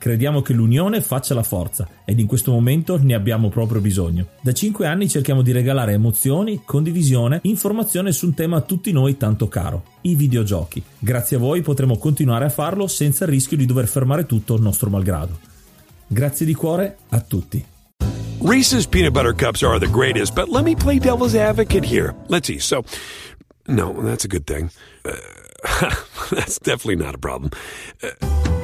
Crediamo che l'unione faccia la forza ed in questo momento ne abbiamo proprio bisogno. Da 5 anni cerchiamo di regalare emozioni, condivisione, informazione su un tema a tutti noi tanto caro, i videogiochi. Grazie a voi potremo continuare a farlo senza il rischio di dover fermare tutto il nostro malgrado. Grazie di cuore a tutti. Reese's peanut butter cups are the greatest, but let me play devil's advocate here. Let's see. So, no, that's a good thing. Uh, that's definitely not a problem. Uh,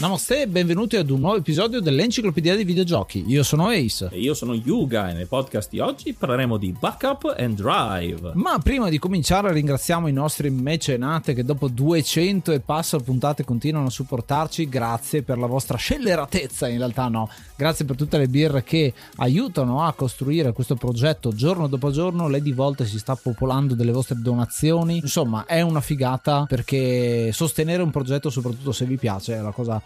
Namaste e benvenuti ad un nuovo episodio dell'Enciclopedia dei Videogiochi. Io sono Ace. E io sono Yuga e nel podcast di oggi parleremo di Backup and Drive. Ma prima di cominciare ringraziamo i nostri mecenate che dopo 200 e passa puntate continuano a supportarci. Grazie per la vostra scelleratezza, in realtà no. Grazie per tutte le birre che aiutano a costruire questo progetto giorno dopo giorno. Lei di volte si sta popolando delle vostre donazioni. Insomma, è una figata perché sostenere un progetto, soprattutto se vi piace, è la cosa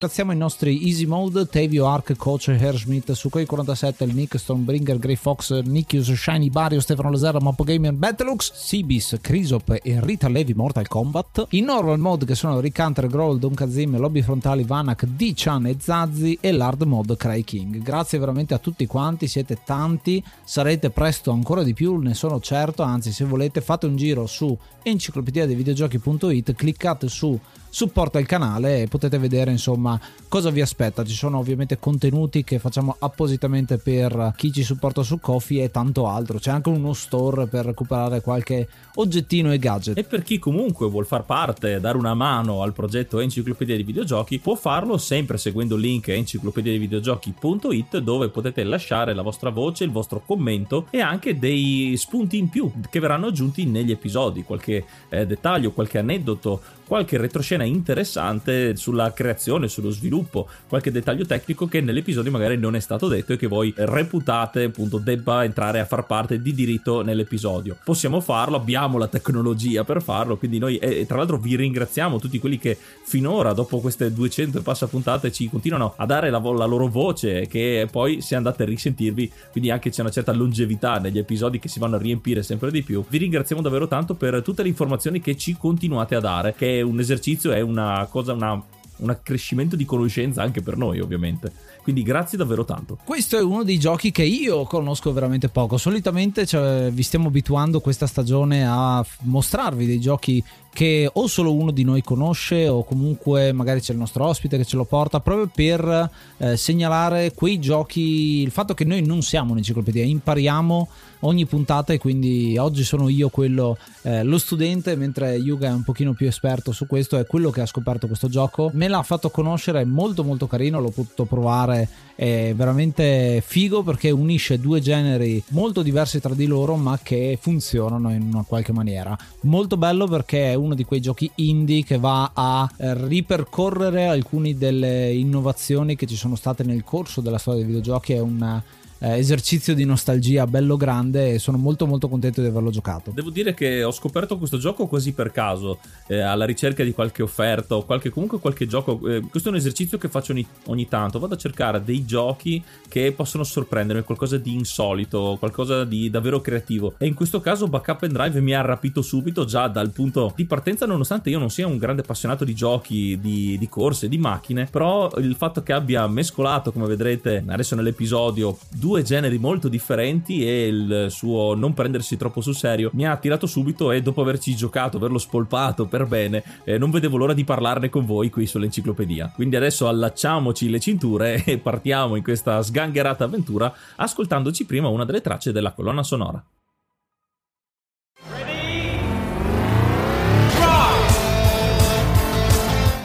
Ringraziamo i nostri Easy Mode, Tavio Arc, Coach Herschmidt, Sukhoi 47, il Nick, Stormbringer, Grey Fox, Nikius, Shiny Bario, Stefano Lazera, Mappo Gamer, Battlux, Sibis, Crisop e Rita Levi Mortal Kombat. In normal mode che sono Rick Hunter, Growl, Kazim, Lobby Frontali, Vanak, D-Chan e Zazzi e l'hard mode Cry King. Grazie veramente a tutti quanti, siete tanti, sarete presto ancora di più, ne sono certo, anzi se volete fate un giro su enciclopedia dei videogiochi.it, cliccate su supporta il canale e potete vedere insomma cosa vi aspetta. Ci sono ovviamente contenuti che facciamo appositamente per chi ci supporta su Kofi e tanto altro. C'è anche uno store per recuperare qualche oggettino e gadget. E per chi comunque vuol far parte, dare una mano al progetto Enciclopedia dei Videogiochi, può farlo sempre seguendo il link enciclopediadeivideogiochi.it dove potete lasciare la vostra voce, il vostro commento e anche dei spunti in più che verranno aggiunti negli episodi, qualche eh, dettaglio, qualche aneddoto, qualche retroscena interessante sulla creazione, sullo sviluppo, qualche dettaglio tecnico che nell'episodio magari non è stato detto e che voi reputate appunto debba entrare a far parte di diritto nell'episodio. Possiamo farlo, abbiamo la tecnologia per farlo, quindi noi e tra l'altro vi ringraziamo tutti quelli che finora dopo queste 200 e passa puntate ci continuano a dare la, la loro voce che poi se andate a risentirvi, quindi anche c'è una certa longevità negli episodi che si vanno a riempire sempre di più. Vi ringraziamo davvero tanto per tutte le informazioni che ci continuate a dare, che è un esercizio, è una cosa, una, un accrescimento di conoscenza anche per noi ovviamente. Quindi grazie davvero tanto. Questo è uno dei giochi che io conosco veramente poco. Solitamente cioè, vi stiamo abituando questa stagione a mostrarvi dei giochi che o solo uno di noi conosce o comunque magari c'è il nostro ospite che ce lo porta proprio per eh, segnalare quei giochi, il fatto che noi non siamo un'enciclopedia, impariamo ogni puntata e quindi oggi sono io quello, eh, lo studente, mentre Yuga è un pochino più esperto su questo, è quello che ha scoperto questo gioco, me l'ha fatto conoscere, è molto molto carino, l'ho potuto provare, è veramente figo perché unisce due generi molto diversi tra di loro ma che funzionano in una qualche maniera. Molto bello perché è uno di quei giochi indie che va a ripercorrere alcune delle innovazioni che ci sono state nel corso della storia dei videogiochi, è un eh, esercizio di nostalgia bello grande e sono molto molto contento di averlo giocato. Devo dire che ho scoperto questo gioco quasi per caso, eh, alla ricerca di qualche offerta o qualche, comunque qualche gioco. Eh, questo è un esercizio che faccio ogni, ogni, tanto, vado a cercare dei giochi che possono sorprendermi, qualcosa di insolito, qualcosa di davvero creativo. E in questo caso Backup and Drive mi ha rapito subito già dal punto di partenza, nonostante io non sia un grande appassionato di giochi, di, di corse, di macchine, però il fatto che abbia mescolato, come vedrete adesso nell'episodio, due generi molto differenti e il suo non prendersi troppo sul serio mi ha attirato subito e dopo averci giocato, averlo spolpato per bene, eh, non vedevo l'ora di parlarne con voi qui sull'enciclopedia. Quindi adesso allacciamoci le cinture e partiamo in questa sgangherata avventura ascoltandoci prima una delle tracce della colonna sonora.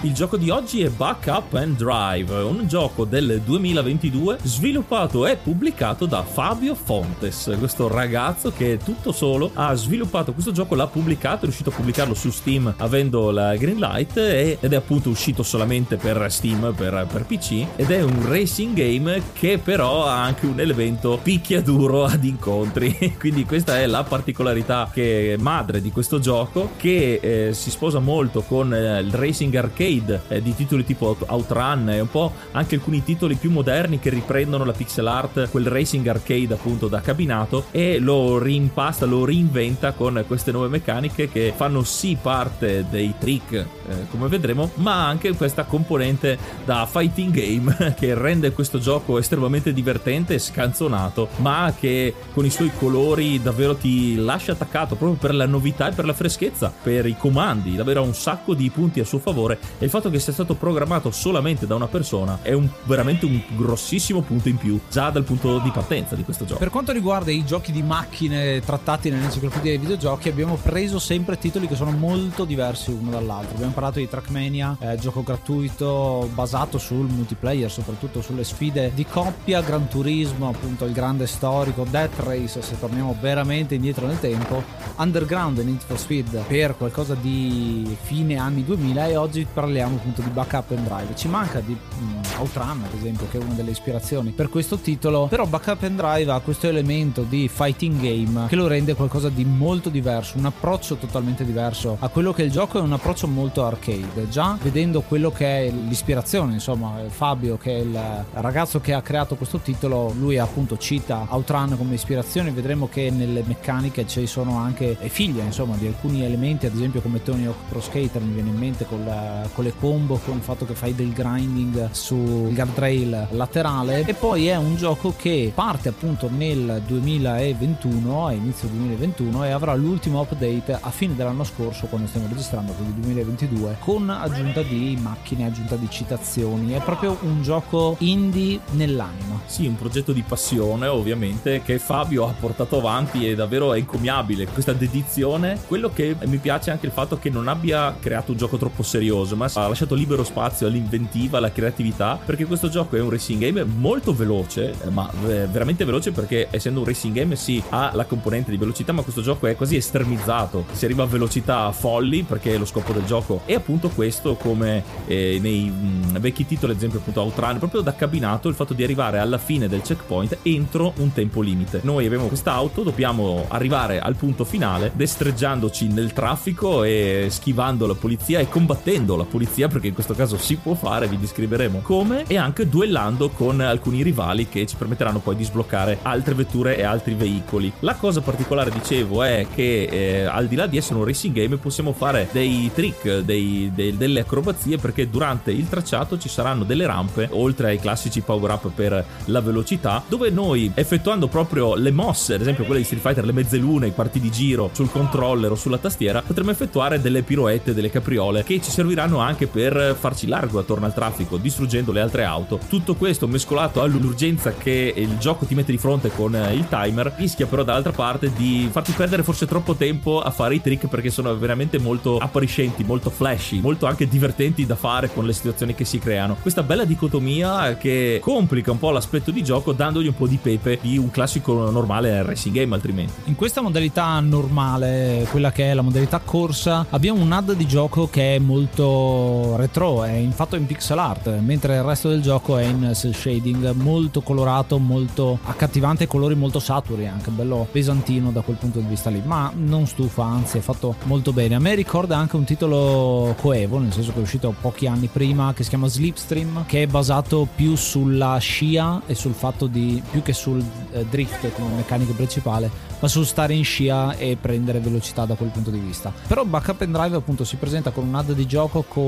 Il gioco di oggi è Backup and Drive, un gioco del 2022 sviluppato e pubblicato da Fabio Fontes, questo ragazzo che tutto solo ha sviluppato questo gioco, l'ha pubblicato, è riuscito a pubblicarlo su Steam avendo la green light ed è appunto uscito solamente per Steam, per, per PC ed è un racing game che però ha anche un elemento picchiaduro ad incontri, quindi questa è la particolarità che madre di questo gioco che eh, si sposa molto con eh, il racing arcade arcade eh, di titoli tipo Outrun e un po' anche alcuni titoli più moderni che riprendono la pixel art, quel racing arcade appunto da cabinato e lo rimpasta, lo reinventa con queste nuove meccaniche che fanno sì parte dei trick eh, come vedremo, ma anche questa componente da fighting game che rende questo gioco estremamente divertente e scanzonato, ma che con i suoi colori davvero ti lascia attaccato proprio per la novità e per la freschezza, per i comandi, davvero ha un sacco di punti a suo favore e il fatto che sia stato programmato solamente da una persona è un, veramente un grossissimo punto in più già dal punto di partenza di questo gioco. Per quanto riguarda i giochi di macchine trattati nell'enciclopedia dei videogiochi abbiamo preso sempre titoli che sono molto diversi uno dall'altro. Abbiamo parlato di Trackmania, eh, gioco gratuito basato sul multiplayer, soprattutto sulle sfide di coppia, Gran Turismo, appunto il grande storico, Death Race se torniamo veramente indietro nel tempo, Underground Need for Speed per qualcosa di fine anni 2000 e oggi parliamo parliamo appunto di backup and drive. Ci manca di um, Outrun, ad esempio, che è una delle ispirazioni per questo titolo. Però backup and drive ha questo elemento di fighting game che lo rende qualcosa di molto diverso, un approccio totalmente diverso a quello che è il gioco è un approccio molto arcade. Già vedendo quello che è l'ispirazione, insomma, Fabio, che è il ragazzo che ha creato questo titolo, lui appunto cita Outrun come ispirazione. Vedremo che nelle meccaniche ci sono anche figlie, insomma, di alcuni elementi, ad esempio come Tony Hawk Pro Skater, mi viene in mente con, la, con le combo con il fatto che fai del grinding sul guardrail laterale. E poi è un gioco che parte appunto nel 2021 a inizio 2021 e avrà l'ultimo update a fine dell'anno scorso quando stiamo registrando quindi 2022 con aggiunta di macchine aggiunta di citazioni. È proprio un gioco indie nell'anima. Sì un progetto di passione ovviamente che Fabio ha portato avanti e davvero è incommiabile questa dedizione. Quello che mi piace è anche il fatto che non abbia creato un gioco troppo serioso ma ha lasciato libero spazio all'inventiva, alla creatività, perché questo gioco è un racing game molto veloce, eh, ma eh, veramente veloce perché essendo un racing game si sì, ha la componente di velocità, ma questo gioco è quasi estremizzato, si arriva a velocità folli perché lo scopo del gioco è appunto questo come eh, nei mh, mm, vecchi titoli, ad esempio appunto Outrun, proprio da cabinato il fatto di arrivare alla fine del checkpoint entro un tempo limite. Noi abbiamo quest'auto, dobbiamo arrivare al punto finale destreggiandoci nel traffico e schivando la polizia e combattendo la polizia acrobazia, perché in questo caso si può fare, vi descriveremo come, e anche duellando con alcuni rivali che ci permetteranno poi di sbloccare altre vetture e altri veicoli. La cosa particolare, dicevo, è che eh, al di là di essere un racing game possiamo fare dei trick, dei, dei, delle acrobazie, perché durante il tracciato ci saranno delle rampe, oltre ai classici power up per la velocità, dove noi effettuando proprio le mosse, ad esempio quelle di Street Fighter, le mezze lune, i quarti di giro sul controller o sulla tastiera, potremo effettuare delle pirouette, delle capriole che ci serviranno anche per farci largo attorno al traffico, distruggendo le altre auto. Tutto questo mescolato all'urgenza che il gioco ti mette di fronte con il timer, rischia però dall'altra parte di farti perdere forse troppo tempo a fare i trick perché sono veramente molto appariscenti, molto flashy, molto anche divertenti da fare con le situazioni che si creano. Questa bella dicotomia che complica un po' l'aspetto di gioco dandogli un po' di pepe di un classico normale racing game altrimenti. In questa modalità normale, quella che è la modalità corsa, abbiamo un HUD di gioco che è molto retro, è infatti in pixel art, mentre il resto del gioco è in cell shading, molto colorato, molto accattivante, colori molto saturi, anche bello pesantino da quel punto di vista lì, ma non stufa, anzi è fatto molto bene. A me ricorda anche un titolo coevo, nel senso che è uscito pochi anni prima, che si chiama Slipstream, che è basato più sulla scia e sul fatto di più che sul eh, drift come meccanica principale, ma sul stare in scia e prendere velocità da quel punto di vista. Però Backup and Drive appunto si presenta con un HUD di gioco con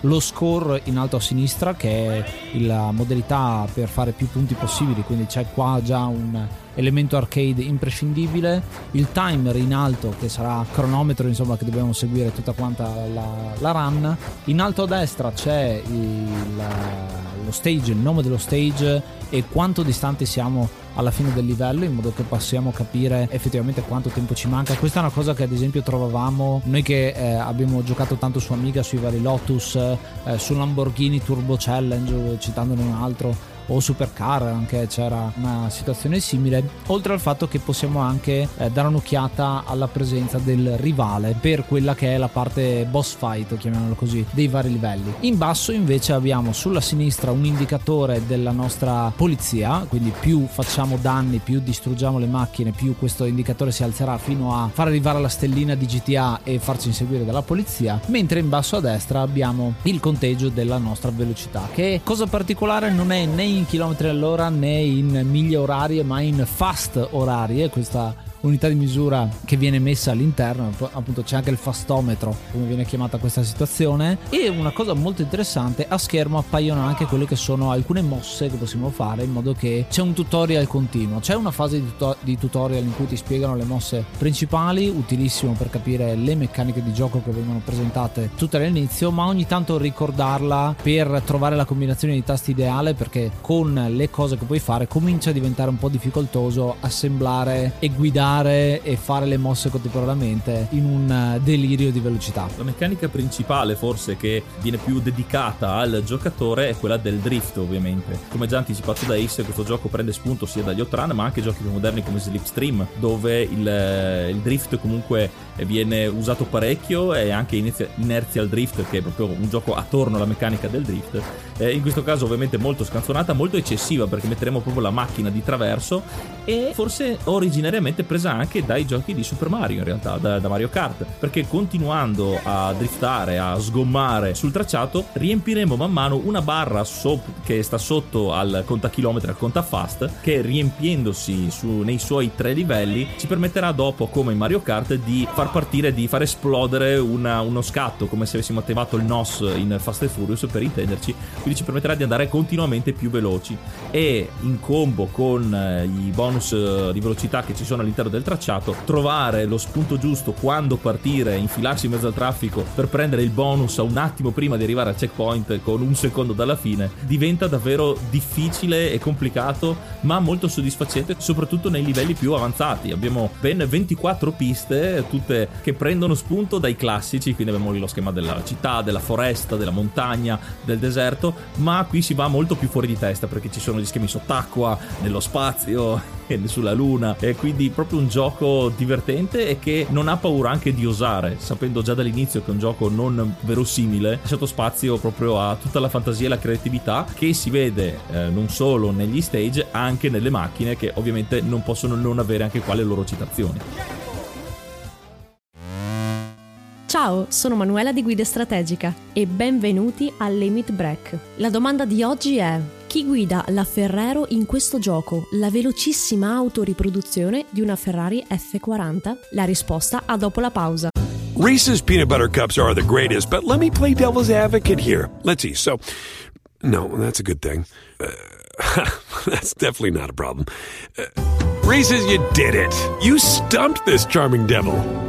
lo score in alto a sinistra che è la modalità per fare più punti possibili, quindi c'è qua già un elemento arcade imprescindibile, il timer in alto che sarà cronometro insomma che dobbiamo seguire tutta quanta la, la run, in alto a destra c'è il, lo stage, il nome dello stage e quanto distanti siamo alla fine del livello in modo che possiamo capire effettivamente quanto tempo ci manca. Questa è una cosa che ad esempio trovavamo noi che eh, abbiamo giocato tanto su Amiga, sui vari Lotus, eh, su Lamborghini Turbo Challenge, citandone un altro o Supercar anche c'era una situazione simile oltre al fatto che possiamo anche eh, dare un'occhiata alla presenza del rivale per quella che è la parte boss fight chiamiamolo così dei vari livelli. In basso invece abbiamo sulla sinistra un indicatore della nostra polizia quindi più facciamo danni più distruggiamo le macchine più questo indicatore si alzerà fino a far arrivare la stellina di GTA e farci inseguire dalla polizia mentre in basso a destra abbiamo il conteggio della nostra velocità che cosa particolare non è né in in chilometri all'ora né in miglia orarie ma in fast orarie. Questa unità di misura che viene messa all'interno, appunto c'è anche il fastometro, come viene chiamata questa situazione, e una cosa molto interessante, a schermo appaiono anche quelle che sono alcune mosse che possiamo fare in modo che c'è un tutorial continuo, c'è una fase di, tuto- di tutorial in cui ti spiegano le mosse principali, utilissimo per capire le meccaniche di gioco che vengono presentate tutte all'inizio, ma ogni tanto ricordarla per trovare la combinazione di tasti ideale perché con le cose che puoi fare comincia a diventare un po' difficoltoso assemblare e guidare camminare e fare le mosse contemporaneamente in un eh, delirio di velocità. La meccanica principale forse che viene più dedicata al giocatore è quella del drift ovviamente. Come già anticipato da Ace questo gioco prende spunto sia dagli Outrun ma anche giochi più moderni come Slipstream dove il, eh, il drift comunque viene usato parecchio e anche Inertial Drift che è proprio un gioco attorno alla meccanica del drift. Eh, in questo caso ovviamente molto scanzonata, molto eccessiva perché metteremo proprio la macchina di traverso e forse originariamente presa anche dai giochi di Super Mario in realtà, da, da Mario Kart, perché continuando a driftare, a sgommare sul tracciato, riempiremo man mano una barra so- che sta sotto al contachilometri, al contafast, che riempiendosi su, nei suoi tre livelli ci permetterà dopo, come in Mario Kart, di far partire, di far esplodere una, uno scatto, come se avessimo attivato il NOS in Fast and Furious per intenderci, ci permetterà di andare continuamente più veloci e in combo con eh, i bonus eh, di velocità che ci sono all'interno del tracciato, trovare lo spunto giusto quando partire, infilarsi in mezzo al traffico per prendere il bonus a un attimo prima di arrivare al checkpoint con un secondo dalla fine, diventa davvero difficile e complicato, ma molto soddisfacente, soprattutto nei livelli più avanzati. Abbiamo ben 24 piste, tutte che prendono spunto dai classici, quindi abbiamo lo schema della città, della foresta, della montagna, del deserto, ma qui si va molto più fuori di testa perché ci sono gli schemi sott'acqua, nello spazio sulla luna. E quindi proprio un gioco divertente e che non ha paura anche di osare sapendo già dall'inizio che è un gioco non verosimile ha lasciato spazio proprio a tutta la fantasia e la creatività che si vede eh, non solo negli stage anche nelle macchine che ovviamente non possono non avere anche qua le loro citazioni Ciao, sono Manuela di Guida Strategica e benvenuti al Limit Break. La domanda di oggi è: chi guida la Ferrero in questo gioco, la velocissima autoriproduzione di una Ferrari F40? La risposta a dopo la pausa. Reese's peanut butter cups are the greatest, but let me play devil's advocate here. Let's see. So, no, that's a good thing. Uh, that's definitely not a problem. Uh, Reese's, you did it. You stumped this charming devil.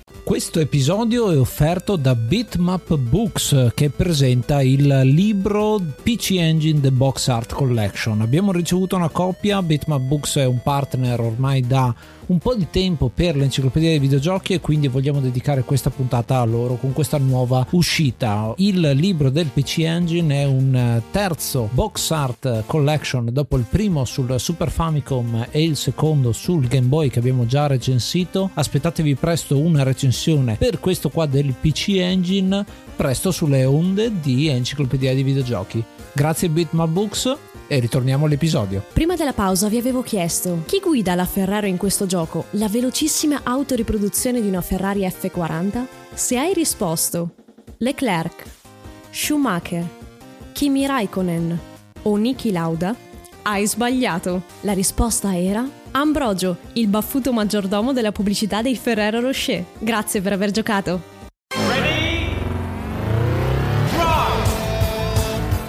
Questo episodio è offerto da Bitmap Books che presenta il libro PC Engine The Box Art Collection. Abbiamo ricevuto una copia, Bitmap Books è un partner ormai da un po' di tempo per l'enciclopedia dei videogiochi e quindi vogliamo dedicare questa puntata a loro con questa nuova uscita. Il libro del PC Engine è un terzo box art collection dopo il primo sul Super Famicom e il secondo sul Game Boy che abbiamo già recensito. Aspettatevi presto una recensione per questo qua del PC Engine presto sulle onde di enciclopedia di videogiochi. Grazie Bitmap Books e ritorniamo all'episodio. Prima della pausa vi avevo chiesto chi guida la Ferraro in questo gioco, la velocissima autoriproduzione di una Ferrari F40? Se hai risposto Leclerc, Schumacher, Kimi Raikkonen o Niki Lauda, hai sbagliato. La risposta era Ambrogio, il baffuto maggiordomo della pubblicità dei Ferrero Rocher. Grazie per aver giocato.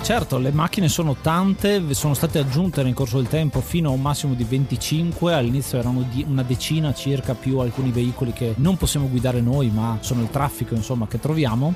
Certo, le macchine sono tante, sono state aggiunte nel corso del tempo fino a un massimo di 25, all'inizio erano una decina circa più alcuni veicoli che non possiamo guidare noi, ma sono il traffico insomma che troviamo.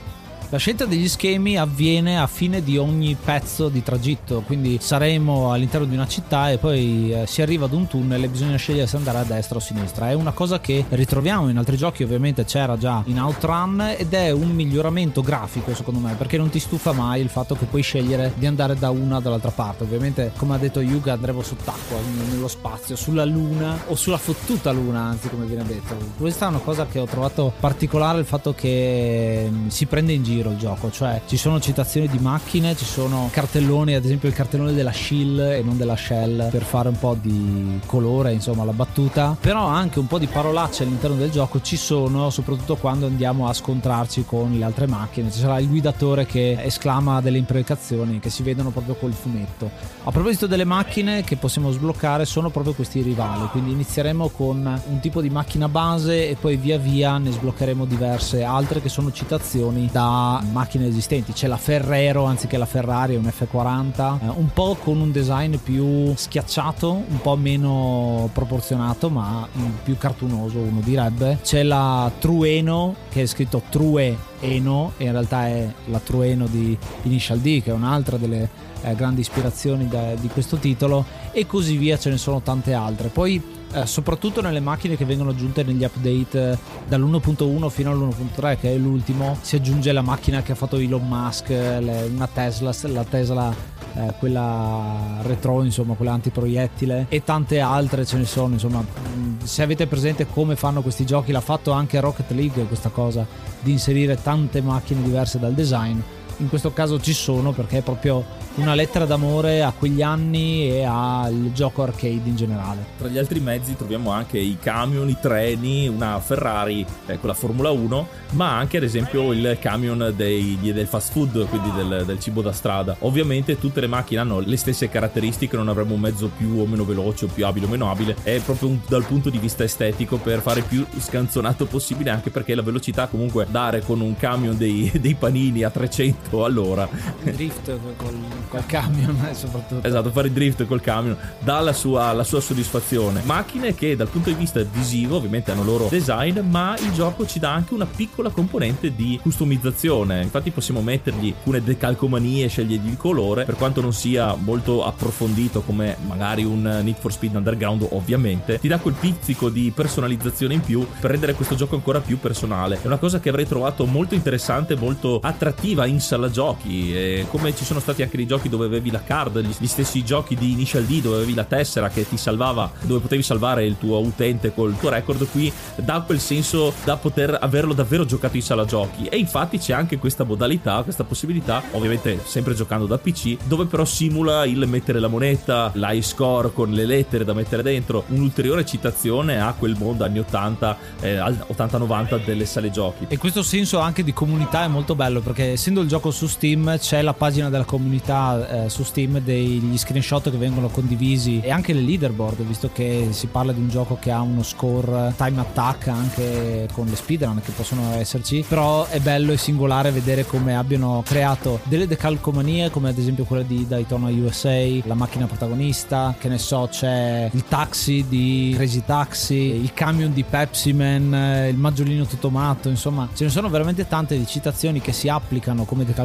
La scelta degli schemi avviene a fine di ogni pezzo di tragitto, quindi saremo all'interno di una città e poi eh, si arriva ad un tunnel e bisogna scegliere se andare a destra o a sinistra. È una cosa che ritroviamo in altri giochi, ovviamente c'era già in Outrun ed è un miglioramento grafico secondo me, perché non ti stufa mai il fatto che puoi scegliere di andare da una o dall'altra parte. Ovviamente, come ha detto Yuga, andremo sott'acqua, nello spazio, sulla luna o sulla fottuta luna, anzi come viene detto. Questa è una cosa che ho trovato particolare, il fatto che mm, si prende in giro giro il gioco, cioè ci sono citazioni di macchine, ci sono cartelloni, ad esempio il cartellone della Shield e non della Shell per fare un po' di colore, insomma, la battuta, però anche un po' di parolacce all'interno del gioco ci sono, soprattutto quando andiamo a scontrarci con le altre macchine. Ci sarà il guidatore che esclama delle imprecazioni che si vedono proprio col fumetto. A proposito delle macchine che possiamo sbloccare sono proprio questi rivali, quindi inizieremo con un tipo di macchina base e poi via via ne sbloccheremo diverse altre che sono citazioni da macchine esistenti. C'è la Ferrero anziché la Ferrari, un F40, eh, un po' con un design più schiacciato, un po' meno proporzionato, ma più cartunoso, uno direbbe. C'è la Trueno, che è scritto True Eno, e in realtà è la Trueno di Initial D, che è un'altra delle eh, grandi ispirazioni da, di questo titolo, e così via, ce ne sono tante altre. Poi eh, soprattutto nelle macchine che vengono aggiunte negli update eh, dall'1.1 fino all'1.3 che è l'ultimo si aggiunge la macchina che ha fatto Elon Musk le, una Tesla la Tesla eh, quella retro insomma quella antiproiettile e tante altre ce ne sono insomma mm, se avete presente come fanno questi giochi l'ha fatto anche Rocket League questa cosa di inserire tante macchine diverse dal design in questo caso ci sono perché è proprio una lettera d'amore a quegli anni e al gioco arcade in generale. Tra gli altri mezzi troviamo anche i camion, i treni, una Ferrari eh, con la Formula 1, ma anche ad esempio il camion dei, del fast food, quindi del, del, cibo da strada. Ovviamente tutte le macchine hanno le stesse caratteristiche, non avremo un mezzo più o meno veloce o più abile o meno abile, è proprio un, dal punto di vista estetico per fare più scanzonato possibile, anche perché la velocità comunque dare con un camion dei, dei panini a 300 all'ora. Drift col col camion soprattutto. Esatto, fare il drift col camion dà la sua, la sua, soddisfazione. Macchine che dal punto di vista visivo ovviamente hanno loro design, ma il gioco ci dà anche una piccola componente di customizzazione. Infatti possiamo mettergli alcune decalcomanie, scegliergli il colore, per quanto non sia molto approfondito come magari un Need for Speed Underground ovviamente, ti dà quel pizzico di personalizzazione in più per rendere questo gioco ancora più personale. È una cosa che avrei trovato molto interessante, molto attrattiva in sala giochi, e come ci sono stati anche dei giochi dove avevi la card, gli, gli stessi giochi di Initial D dove avevi la tessera che ti salvava, dove potevi salvare il tuo utente col tuo record, qui dà quel senso da poter averlo davvero giocato in sala giochi. E infatti c'è anche questa modalità, questa possibilità, ovviamente sempre giocando da PC, dove però simula il mettere la moneta, l'high score con le lettere da mettere dentro, un'ulteriore citazione a quel mondo anni 80, eh, 80-90 delle sale giochi. E questo senso anche di comunità è molto bello perché essendo il gioco su Steam c'è la pagina della comunità eh, su Steam degli screenshot che vengono condivisi e anche le leaderboard, visto che si parla di un gioco che ha uno score time attack anche con le speedrun che possono esserci, però è bello e singolare vedere come abbiano creato delle decalcomanie come ad esempio quella di Daytona USA, la macchina protagonista, che ne so, c'è il taxi di Crazy Taxi, il camion di Pepsi Man, il maggiolino tutto matto, insomma, ce ne sono veramente tante di citazioni che si applicano come decalcomanie,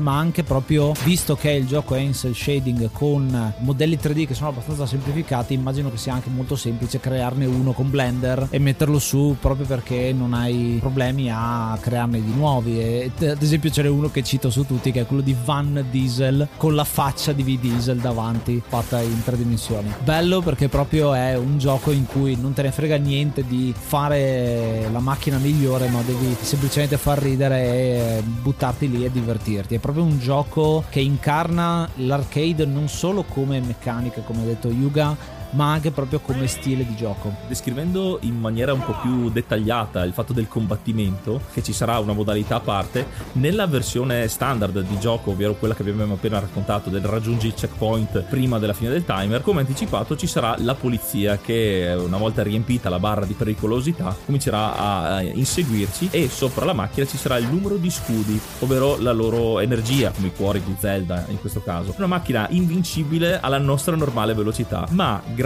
ma anche proprio visto che il gioco è in cell shading con modelli 3D che sono abbastanza semplificati, immagino che sia anche molto semplice crearne uno con Blender e metterlo su proprio perché non hai problemi a crearne di nuovi. E, ad esempio ce n'è uno che cito su tutti che è quello di Van Diesel con la faccia di V Diesel davanti fatta in tre dimensioni. Bello perché proprio è un gioco in cui non te ne frega niente di fare la macchina migliore, ma devi semplicemente far ridere e buttarti lì e divertirti. È proprio un gioco che incarna l'arcade non solo come meccanica, come ha detto Yuga, ma anche proprio come stile di gioco. Descrivendo in maniera un po' più dettagliata il fatto del combattimento, che ci sarà una modalità a parte, nella versione standard di gioco, ovvero quella che abbiamo appena raccontato del raggiungi il checkpoint prima della fine del timer, come anticipato ci sarà la polizia che una volta riempita la barra di pericolosità comincerà a inseguirci e sopra la macchina ci sarà il numero di scudi, ovvero la loro energia, come i cuori di Zelda in questo caso. Una macchina invincibile alla nostra normale velocità, ma grazie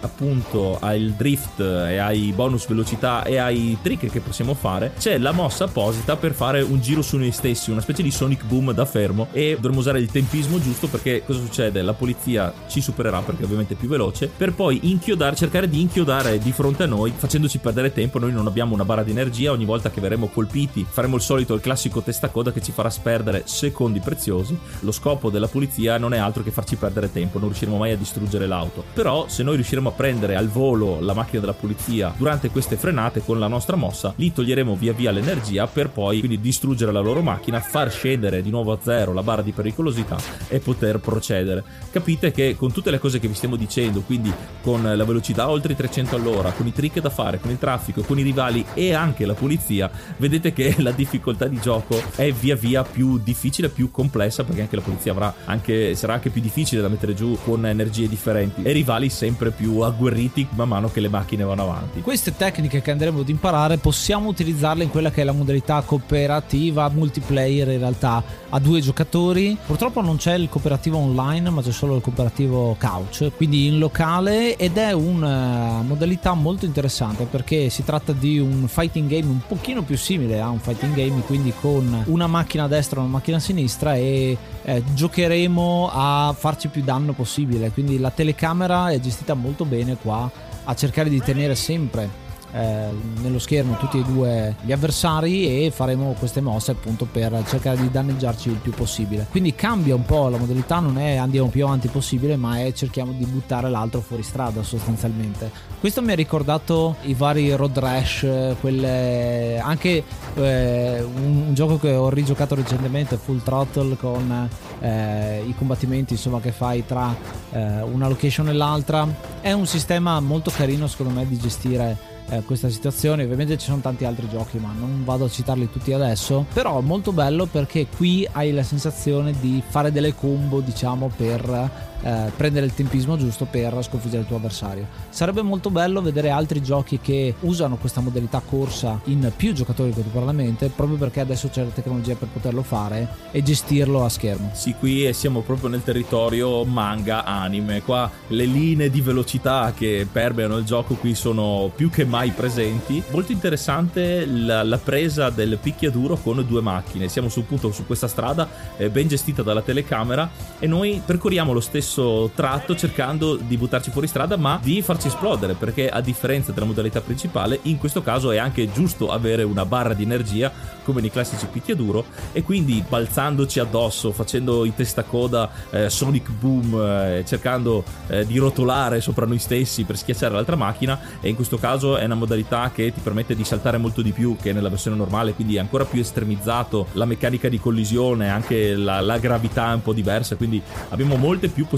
appunto al drift e ai bonus velocità e ai trick che possiamo fare, c'è la mossa apposita per fare un giro su noi stessi, una specie di Sonic Boom da fermo e dovremo usare il tempismo giusto perché cosa succede? La polizia ci supererà perché ovviamente è più veloce, per poi inchiodare, cercare di inchiodare di fronte a noi facendoci perdere tempo, noi non abbiamo una barra di energia, ogni volta che verremo colpiti faremo il solito, il classico testacoda che ci farà sperdere secondi preziosi, lo scopo della polizia non è altro che farci perdere tempo, non riusciremo mai a distruggere l'auto, però se noi riusciremo a prendere al volo la macchina della polizia durante queste frenate con la nostra mossa, li toglieremo via via l'energia per poi quindi distruggere la loro macchina, far scendere di nuovo a zero la barra di pericolosità e poter procedere. Capite che con tutte le cose che vi stiamo dicendo, quindi con la velocità oltre i 300 all'ora, con i trick da fare, con il traffico, con i rivali e anche la polizia, vedete che la difficoltà di gioco è via via più difficile, più complessa perché anche la polizia avrà anche, sarà anche più difficile da mettere giù con energie differenti e rivali sempre più agguerriti man mano che le macchine vanno avanti. Queste tecniche che andremo ad imparare possiamo utilizzarle in quella che è la modalità cooperativa multiplayer in realtà a due giocatori. Purtroppo non c'è il cooperativo online, ma c'è solo il cooperativo couch, quindi in locale ed è una modalità molto interessante perché si tratta di un fighting game un pochino più simile a un fighting game, quindi con una macchina a destra e una macchina a sinistra e eh, giocheremo a farci più danno possibile, quindi la telecamera è gestita molto bene qua a cercare di tenere sempre eh, nello schermo tutti e due gli avversari e faremo queste mosse appunto per cercare di danneggiarci il più possibile. Quindi cambia un po' la modalità, non è andiamo più avanti possibile, ma è cerchiamo di buttare l'altro fuori strada sostanzialmente. Questo mi ha ricordato i vari Road Rash, quelle, anche eh, un, gioco che ho rigiocato recentemente, Full Throttle, con eh, i combattimenti insomma, che fai tra eh, una location e l'altra. È un sistema molto carino secondo me di gestire eh, questa situazione. Ovviamente ci sono tanti altri giochi, ma non vado a citarli tutti adesso. Però molto bello perché qui hai la sensazione di fare delle combo, diciamo, per eh, prendere il tempismo giusto per sconfiggere il tuo avversario. Sarebbe molto bello vedere altri giochi che usano questa modalità corsa in più giocatori contemporaneamente, proprio perché adesso c'è la tecnologia per poterlo fare e gestirlo a schermo. Sì, qui siamo proprio nel territorio manga anime. Qua le linee di velocità che permeano il gioco qui sono più che mai presenti. Molto interessante la, la presa del picchiaduro con due macchine. Siamo su, appunto su questa strada eh, ben gestita dalla telecamera e noi percorriamo lo stesso tratto cercando di buttarci fuori strada ma di farci esplodere perché a differenza della modalità principale in questo caso è anche giusto avere una barra di energia come nei classici picchiaduro e quindi balzandoci addosso facendo i testacoda eh, Sonic Boom eh, cercando eh, di rotolare sopra noi stessi per schiacciare l'altra macchina e in questo caso è una modalità che ti permette di saltare molto di più che nella versione normale quindi è ancora più estremizzato la meccanica di collisione anche la, la gravità è un po' diversa quindi abbiamo molte più possibilità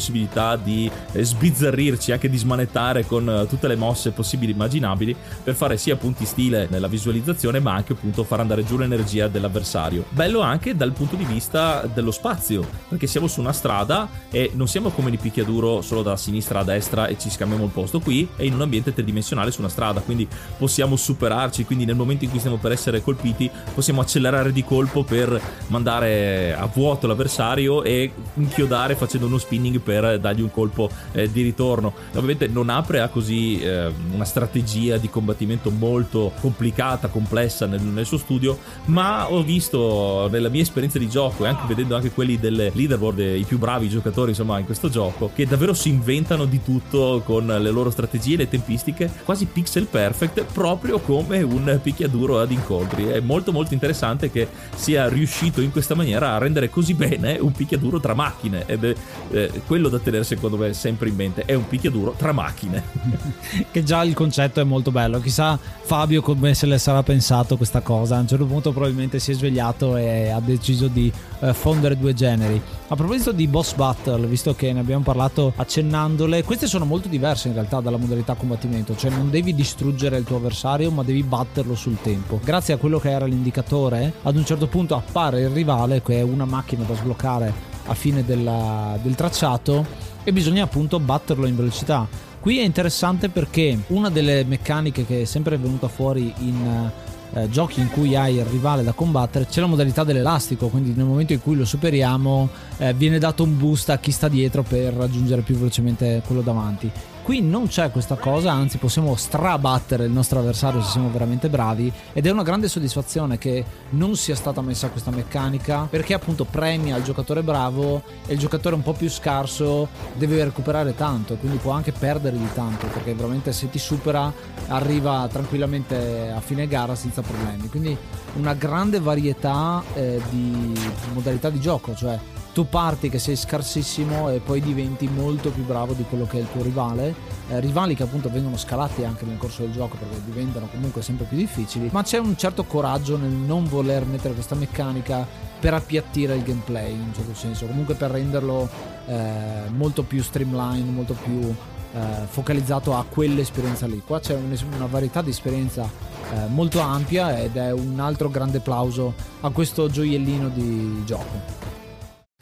di eh, sbizzarrirci anche di smanettare con eh, tutte le mosse possibili e immaginabili per fare sia punti stile nella visualizzazione ma anche appunto far andare giù l'energia dell'avversario. Bello anche dal punto di vista dello spazio perché siamo su una strada e non siamo come nei picchiaduro solo da sinistra a destra e ci scambiamo il posto qui è in un ambiente tridimensionale su una strada. Quindi possiamo superarci quindi nel momento in cui stiamo per essere colpiti possiamo accelerare di colpo per mandare a vuoto l'avversario e inchiodare facendo uno spinning per dargli un colpo eh, di ritorno. Ovviamente non apre a così eh, una strategia di combattimento molto complicata complessa nel, nel suo studio ma ho visto nella mia esperienza di gioco e anche vedendo anche quelli delle leaderboard i più bravi giocatori insomma in questo gioco che davvero si inventano di tutto con le loro strategie le tempistiche quasi pixel perfect proprio come un picchiaduro ad incontri. È molto molto interessante che sia riuscito in questa maniera a rendere così bene un picchiaduro tra macchine. Ed è eh, quello da tenere secondo me sempre in mente. È un picchiaduro tra macchine. Che già il concetto è molto bello. Chissà Fabio come se le sarà pensato questa cosa. A un certo punto probabilmente si è svegliato e ha deciso di eh, fondere due generi. A proposito di boss battle visto che ne abbiamo parlato accennandole queste sono molto diverse in realtà dalla modalità combattimento. Cioè non devi distruggere il tuo avversario ma devi batterlo sul tempo. Grazie a quello che era l'indicatore ad un certo punto appare il rivale che è una macchina da sbloccare a fine della, del tracciato e bisogna appunto batterlo in velocità Qui è interessante perché una delle meccaniche che è sempre venuta fuori in eh, giochi in cui hai il rivale da combattere c'è la modalità dell'elastico, quindi nel momento in cui lo superiamo eh, viene dato un boost a chi sta dietro per raggiungere più velocemente quello davanti. Qui non c'è questa cosa, anzi possiamo strabattere il nostro avversario se siamo veramente bravi ed è una grande soddisfazione che non sia stata messa questa meccanica perché appunto premia il giocatore bravo e il giocatore un po' più scarso deve recuperare tanto, quindi può anche perdere di tanto perché veramente se ti supera arriva tranquillamente a fine gara senza problemi. Quindi una grande varietà eh, di modalità di gioco, cioè tu parti che sei scarsissimo e poi diventi molto più bravo di quello che è il tuo rivale. Eh, rivali che appunto vengono scalati anche nel corso del gioco perché diventano comunque sempre più difficili, ma c'è un certo coraggio nel non voler mettere questa meccanica per appiattire il gameplay in un certo senso, comunque per renderlo eh, molto più streamline, molto più eh, focalizzato a quell'esperienza lì. Qua c'è un, una varietà di esperienza eh, molto ampia ed è un altro grande applauso a questo gioiellino di gioco.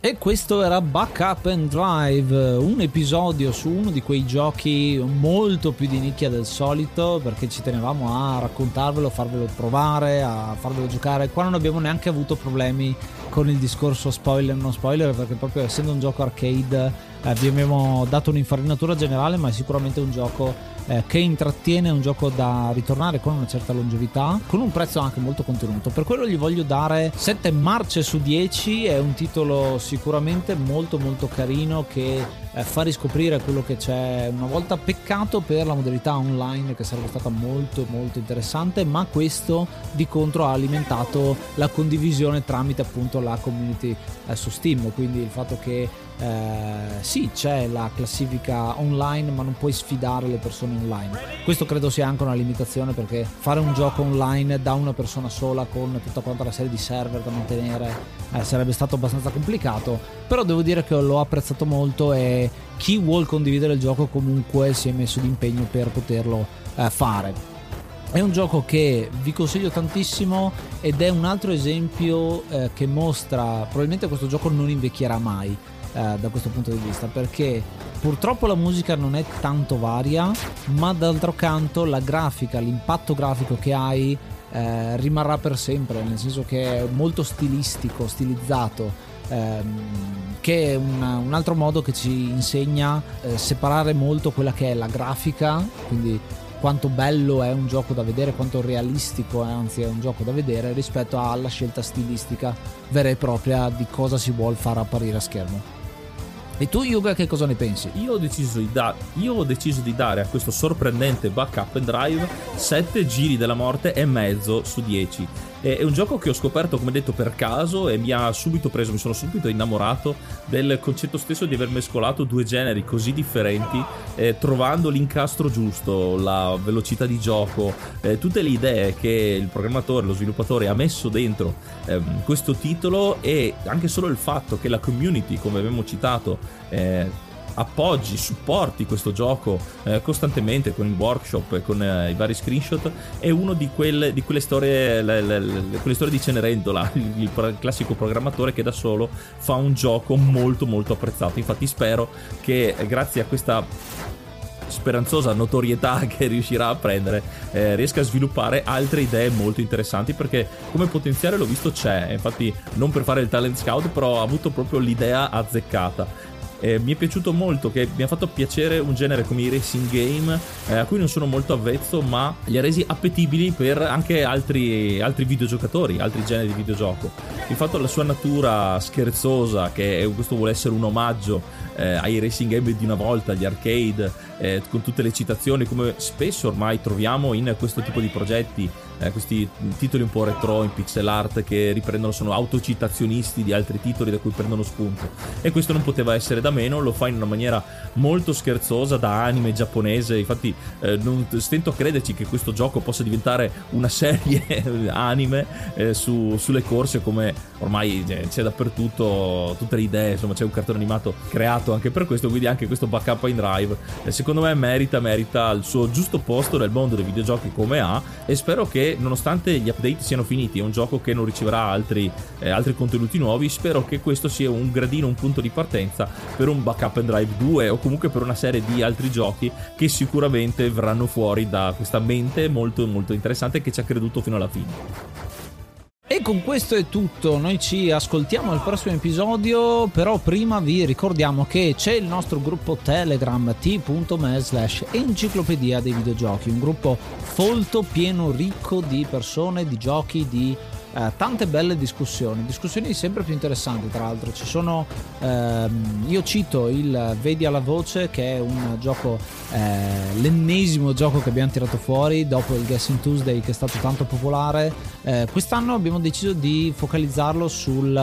E questo era Backup and Drive, un episodio su uno di quei giochi molto più di nicchia del solito perché ci tenevamo a raccontarvelo, farvelo provare, a farvelo giocare. Qua non abbiamo neanche avuto problemi con il discorso spoiler non spoiler perché proprio essendo un gioco arcade eh, vi abbiamo dato un'infarinatura generale ma è sicuramente un gioco eh, che intrattiene, un gioco da ritornare con una certa longevità, con un prezzo anche molto contenuto. Per quello gli voglio dare 7 marce su 10, è un titolo sicuramente molto molto carino che eh, fa riscoprire quello che c'è una volta. Peccato per la modalità online che sarebbe stata molto molto interessante, ma questo di contro ha alimentato la condivisione tramite appunto la community eh, su Steam, quindi il fatto che eh, sì, c'è la classifica online, ma non puoi sfidare le persone online. Questo credo sia anche una limitazione perché fare un gioco online da una persona sola con tutta quanta la serie di server da mantenere eh, sarebbe stato abbastanza complicato. Però devo dire che l'ho apprezzato molto e chi vuole condividere il gioco comunque si è messo d'impegno per poterlo eh, fare. È un gioco che vi consiglio tantissimo ed è un altro esempio eh, che mostra probabilmente questo gioco non invecchierà mai eh, da questo punto di vista perché purtroppo la musica non è tanto varia ma d'altro canto la grafica l'impatto grafico che hai eh, rimarrà per sempre nel senso che è molto stilistico stilizzato ehm, che è una, un altro modo che ci insegna eh, separare molto quella che è la grafica quindi quanto bello è un gioco da vedere, quanto realistico è, anzi è un gioco da vedere rispetto alla scelta stilistica vera e propria di cosa si vuole far apparire a schermo. E tu, Yuga, che cosa ne pensi? Io ho, deciso di da- ho deciso di dare a questo sorprendente backup and drive 7 giri della morte e mezzo su 10. È un gioco che ho scoperto, come detto, per caso e mi ha subito preso, mi sono subito innamorato del concetto stesso di aver mescolato due generi così differenti, eh, trovando l'incastro giusto, la velocità di gioco, eh, tutte le idee che il programmatore, lo sviluppatore ha messo dentro eh, questo titolo e anche solo il fatto che la community, come abbiamo citato, eh, appoggi, supporti questo gioco eh, costantemente con il workshop e con eh, i vari screenshot è uno di, quelle, di quelle, storie, le, le, le, quelle storie di Cenerentola, il, il, classico programmatore che da solo fa un gioco molto molto apprezzato. Infatti spero che eh, grazie a questa speranzosa notorietà che riuscirà a prendere eh, riesca a sviluppare altre idee molto interessanti perché come potenziale l'ho visto c'è infatti non per fare il talent scout però ha avuto proprio l'idea azzeccata eh, mi è piaciuto molto, che mi ha fatto piacere un genere come i racing game, eh, a cui non sono molto avvezzo, ma li ha resi appetibili per anche altri, altri videogiocatori, altri generi di videogioco. Il fatto la sua natura scherzosa, che questo vuole essere un omaggio eh, ai racing game di una volta, agli arcade, eh, con tutte le citazioni, come spesso ormai troviamo in questo tipo di progetti eh, questi titoli un po' retro in pixel art che riprendono, sono autocitazionisti di altri titoli da cui prendono spunto. E questo non poteva essere da meno, lo fa in una maniera molto scherzosa da anime giapponese. Infatti, eh, non stento a crederci che questo gioco possa diventare una serie anime eh, su, sulle corse, come ormai eh, c'è dappertutto, tutte le idee. Insomma, c'è un cartone animato creato anche per questo. Quindi, anche questo backup in drive, eh, secondo me, merita, merita il suo giusto posto nel mondo dei videogiochi come ha. E spero che nonostante gli update siano finiti, è un gioco che non riceverà altri, eh, altri contenuti nuovi. Spero che questo sia un gradino, un punto di partenza per un Backup and Drive 2 o comunque per una serie di altri giochi che sicuramente verranno fuori da questa mente molto molto interessante che ci ha creduto fino alla fine. E con questo è tutto, noi ci ascoltiamo al prossimo episodio, però prima vi ricordiamo che c'è il nostro gruppo Telegram t.me slash enciclopedia dei videogiochi, un gruppo folto, pieno, ricco di persone, di giochi, di eh, tante belle discussioni, discussioni sempre più interessanti tra l'altro. Ci sono, ehm, io cito il Vedi alla voce che è un gioco, eh, l'ennesimo gioco che abbiamo tirato fuori dopo il Guessing Tuesday che è stato tanto popolare. Eh, quest'anno abbiamo deciso di focalizzarlo sul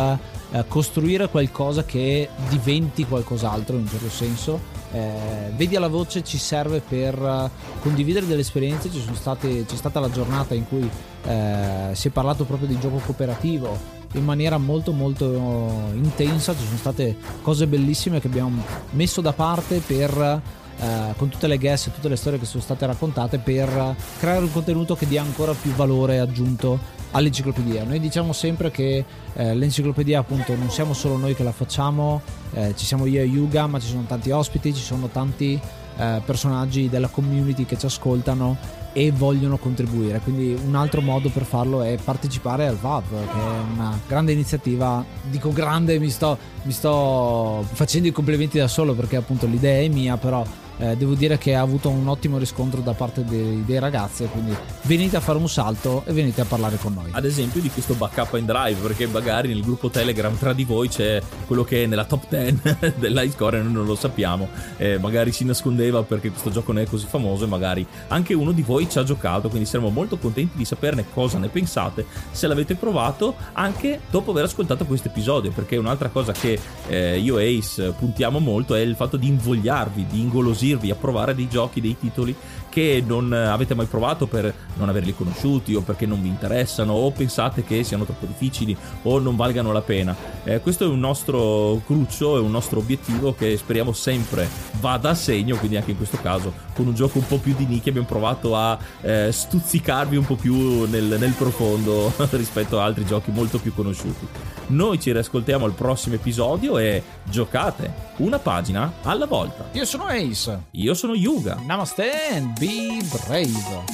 eh, costruire qualcosa che diventi qualcos'altro in un certo senso. Eh, vedi alla voce ci serve per condividere delle esperienze, state, c'è stata la giornata in cui eh, si è parlato proprio di gioco cooperativo in maniera molto molto intensa, ci sono state cose bellissime che abbiamo messo da parte per eh, con tutte le guest e tutte le storie che sono state raccontate per creare un contenuto che dia ancora più valore aggiunto all'enciclopedia. Noi diciamo sempre che eh, l'enciclopedia appunto non siamo solo noi che la facciamo, eh, ci siamo io e Yuga, ma ci sono tanti ospiti, ci sono tanti eh, personaggi della community che ci ascoltano e vogliono contribuire. Quindi un altro modo per farlo è partecipare al VAV, che è una grande iniziativa. Dico grande, mi sto, mi sto facendo i complimenti da solo perché appunto l'idea è mia, però eh, devo dire che ha avuto un ottimo riscontro da parte dei, dei, ragazzi quindi venite a fare un salto e venite a parlare con noi. Ad esempio di questo backup in drive perché magari nel gruppo telegram tra di voi c'è quello che è nella top 10 dell'highscore e noi non lo sappiamo. Eh, magari si nascondeva perché questo gioco non è così famoso e magari anche uno di voi ci ha giocato quindi saremo molto contenti di saperne cosa ne pensate se l'avete provato anche dopo aver ascoltato questo episodio perché un'altra cosa che eh, io e Ace puntiamo molto è il fatto di invogliarvi di ingolosirvi incuriosirvi a provare dei giochi, dei titoli che non avete mai provato per non averli conosciuti o perché non vi interessano o pensate che siano troppo difficili o non valgano la pena. Eh, questo è un nostro cruccio, è un nostro obiettivo che speriamo sempre vada a segno, quindi anche in questo caso con un gioco un po' più di nicchia abbiamo provato a eh, stuzzicarvi un po' più nel, nel profondo rispetto a altri giochi molto più conosciuti. Noi ci riascoltiamo al prossimo episodio e giocate una pagina alla volta. Io sono Ace. Io sono Yuga. Namaste be brave.